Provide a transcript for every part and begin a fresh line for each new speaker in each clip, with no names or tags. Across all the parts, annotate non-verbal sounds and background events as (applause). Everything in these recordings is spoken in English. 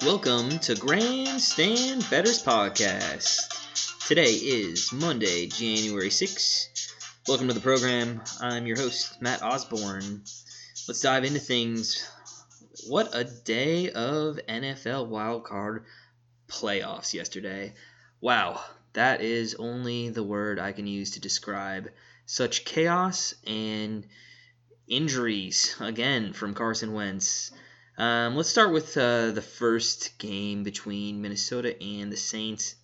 Welcome to Grandstand Betters Podcast. Today is Monday, January 6th. Welcome to the program. I'm your host, Matt Osborne. Let's dive into things. What a day of NFL wildcard playoffs yesterday. Wow, that is only the word I can use to describe such chaos and injuries again from Carson Wentz. Um, let's start with uh, the first game between Minnesota and the Saints.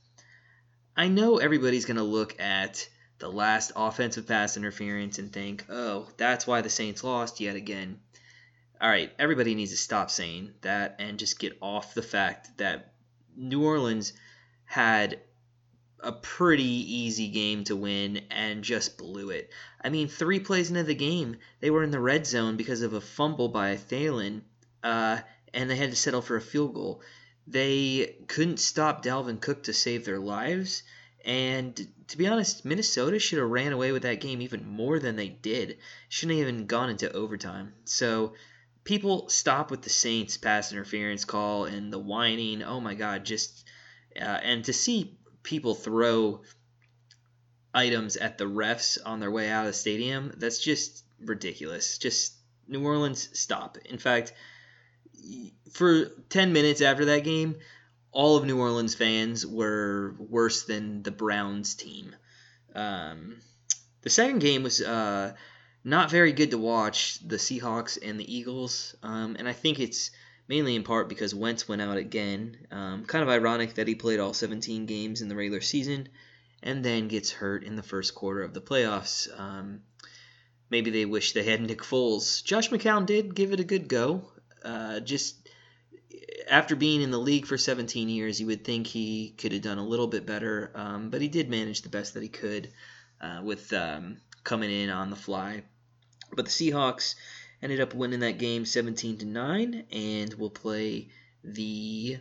I know everybody's going to look at the last offensive pass interference and think, oh, that's why the Saints lost yet again. All right, everybody needs to stop saying that and just get off the fact that New Orleans had a pretty easy game to win and just blew it. I mean, three plays into the game, they were in the red zone because of a fumble by Thielen uh, and they had to settle for a field goal. They couldn't stop Dalvin Cook to save their lives. And to be honest, Minnesota should have ran away with that game even more than they did. Shouldn't have even gone into overtime. So people stop with the Saints pass interference call and the whining. Oh my God, just uh, and to see people throw items at the refs on their way out of the stadium, that's just ridiculous. Just New Orleans, stop. In fact, for 10 minutes after that game, all of New Orleans fans were worse than the Browns team. Um, the second game was uh, not very good to watch, the Seahawks and the Eagles, um, and I think it's mainly in part because Wentz went out again. Um, kind of ironic that he played all 17 games in the regular season and then gets hurt in the first quarter of the playoffs. Um, maybe they wish they had Nick Foles. Josh McCown did give it a good go. Uh, just after being in the league for 17 years, you would think he could have done a little bit better, um, but he did manage the best that he could uh, with um, coming in on the fly. But the Seahawks ended up winning that game 17 to 9 and will play the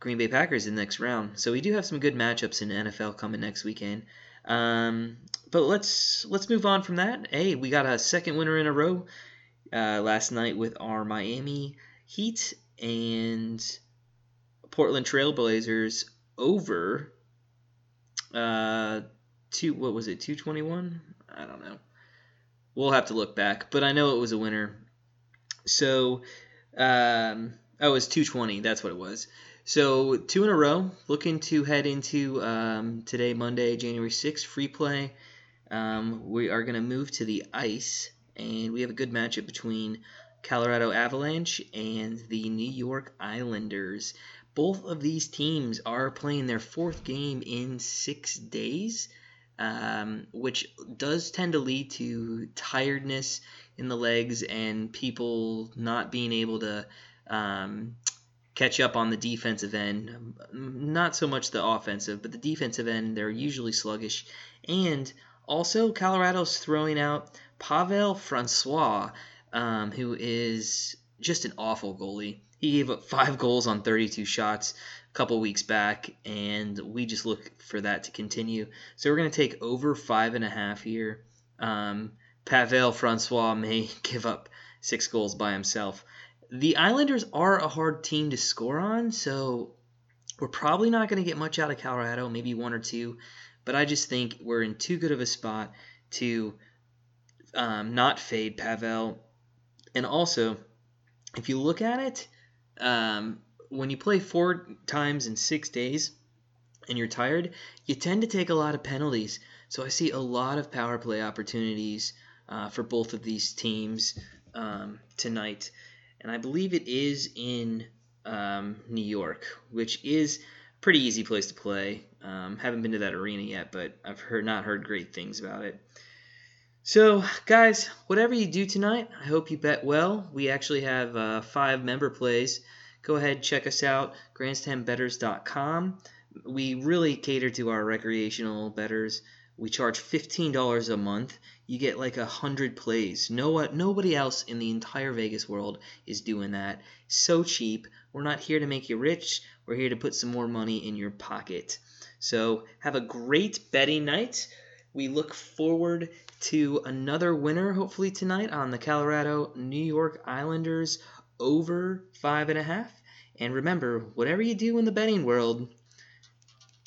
Green Bay Packers in the next round. So we do have some good matchups in NFL coming next weekend. Um, but let's let's move on from that. Hey, we got a second winner in a row uh, last night with our Miami Heat and Portland Trailblazers over uh, two. What was it? Two twenty one. I don't know. We'll have to look back, but I know it was a winner. So, um, oh, it was two twenty. That's what it was. So two in a row. Looking to head into um, today, Monday, January sixth, free play. Um, we are going to move to the ice and we have a good matchup between Colorado Avalanche and the New York Islanders. Both of these teams are playing their fourth game in six days, um, which does tend to lead to tiredness in the legs and people not being able to um, catch up on the defensive end. Not so much the offensive, but the defensive end, they're usually sluggish. And also, Colorado's throwing out Pavel Francouz, um, who is just an awful goalie. He gave up five (laughs) goals on 32 shots a couple weeks back, and we just look for that to continue. So we're going to take over five and a half here. Um, Pavel Francouz may (laughs) give up six goals by himself. The Islanders are a hard team to score on, so we're probably not going to get much out of Colorado, maybe one or two. But I just think we're in too good of a spot to um, not fade Pavel. And also, if you look at it, um, when you play four times in six days and you're tired, you tend to take a lot of penalties. So I see a lot of power play opportunities uh, for both of these teams um, tonight. And I believe it is in um, New York, which is pretty easy place to play. Um, haven't been to that arena yet, but I've heard not heard great things about it. So, guys, whatever you do tonight, I hope you bet well. We actually have uh, five member plays. Go ahead, check us out, grandstandbetters.com. We really cater to our recreational betters. We charge $15 a month. You get like a hundred plays. No, uh, nobody else in the entire Vegas world is doing that. So cheap. We're not here to make you rich. We're here to put some more money in your pocket. So have a great betting night. We look forward to another winner, hopefully tonight, on the Colorado New York Islanders over five and a half. And remember, whatever you do in the betting world,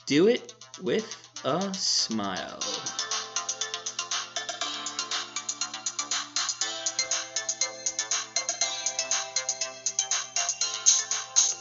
do it with a smile.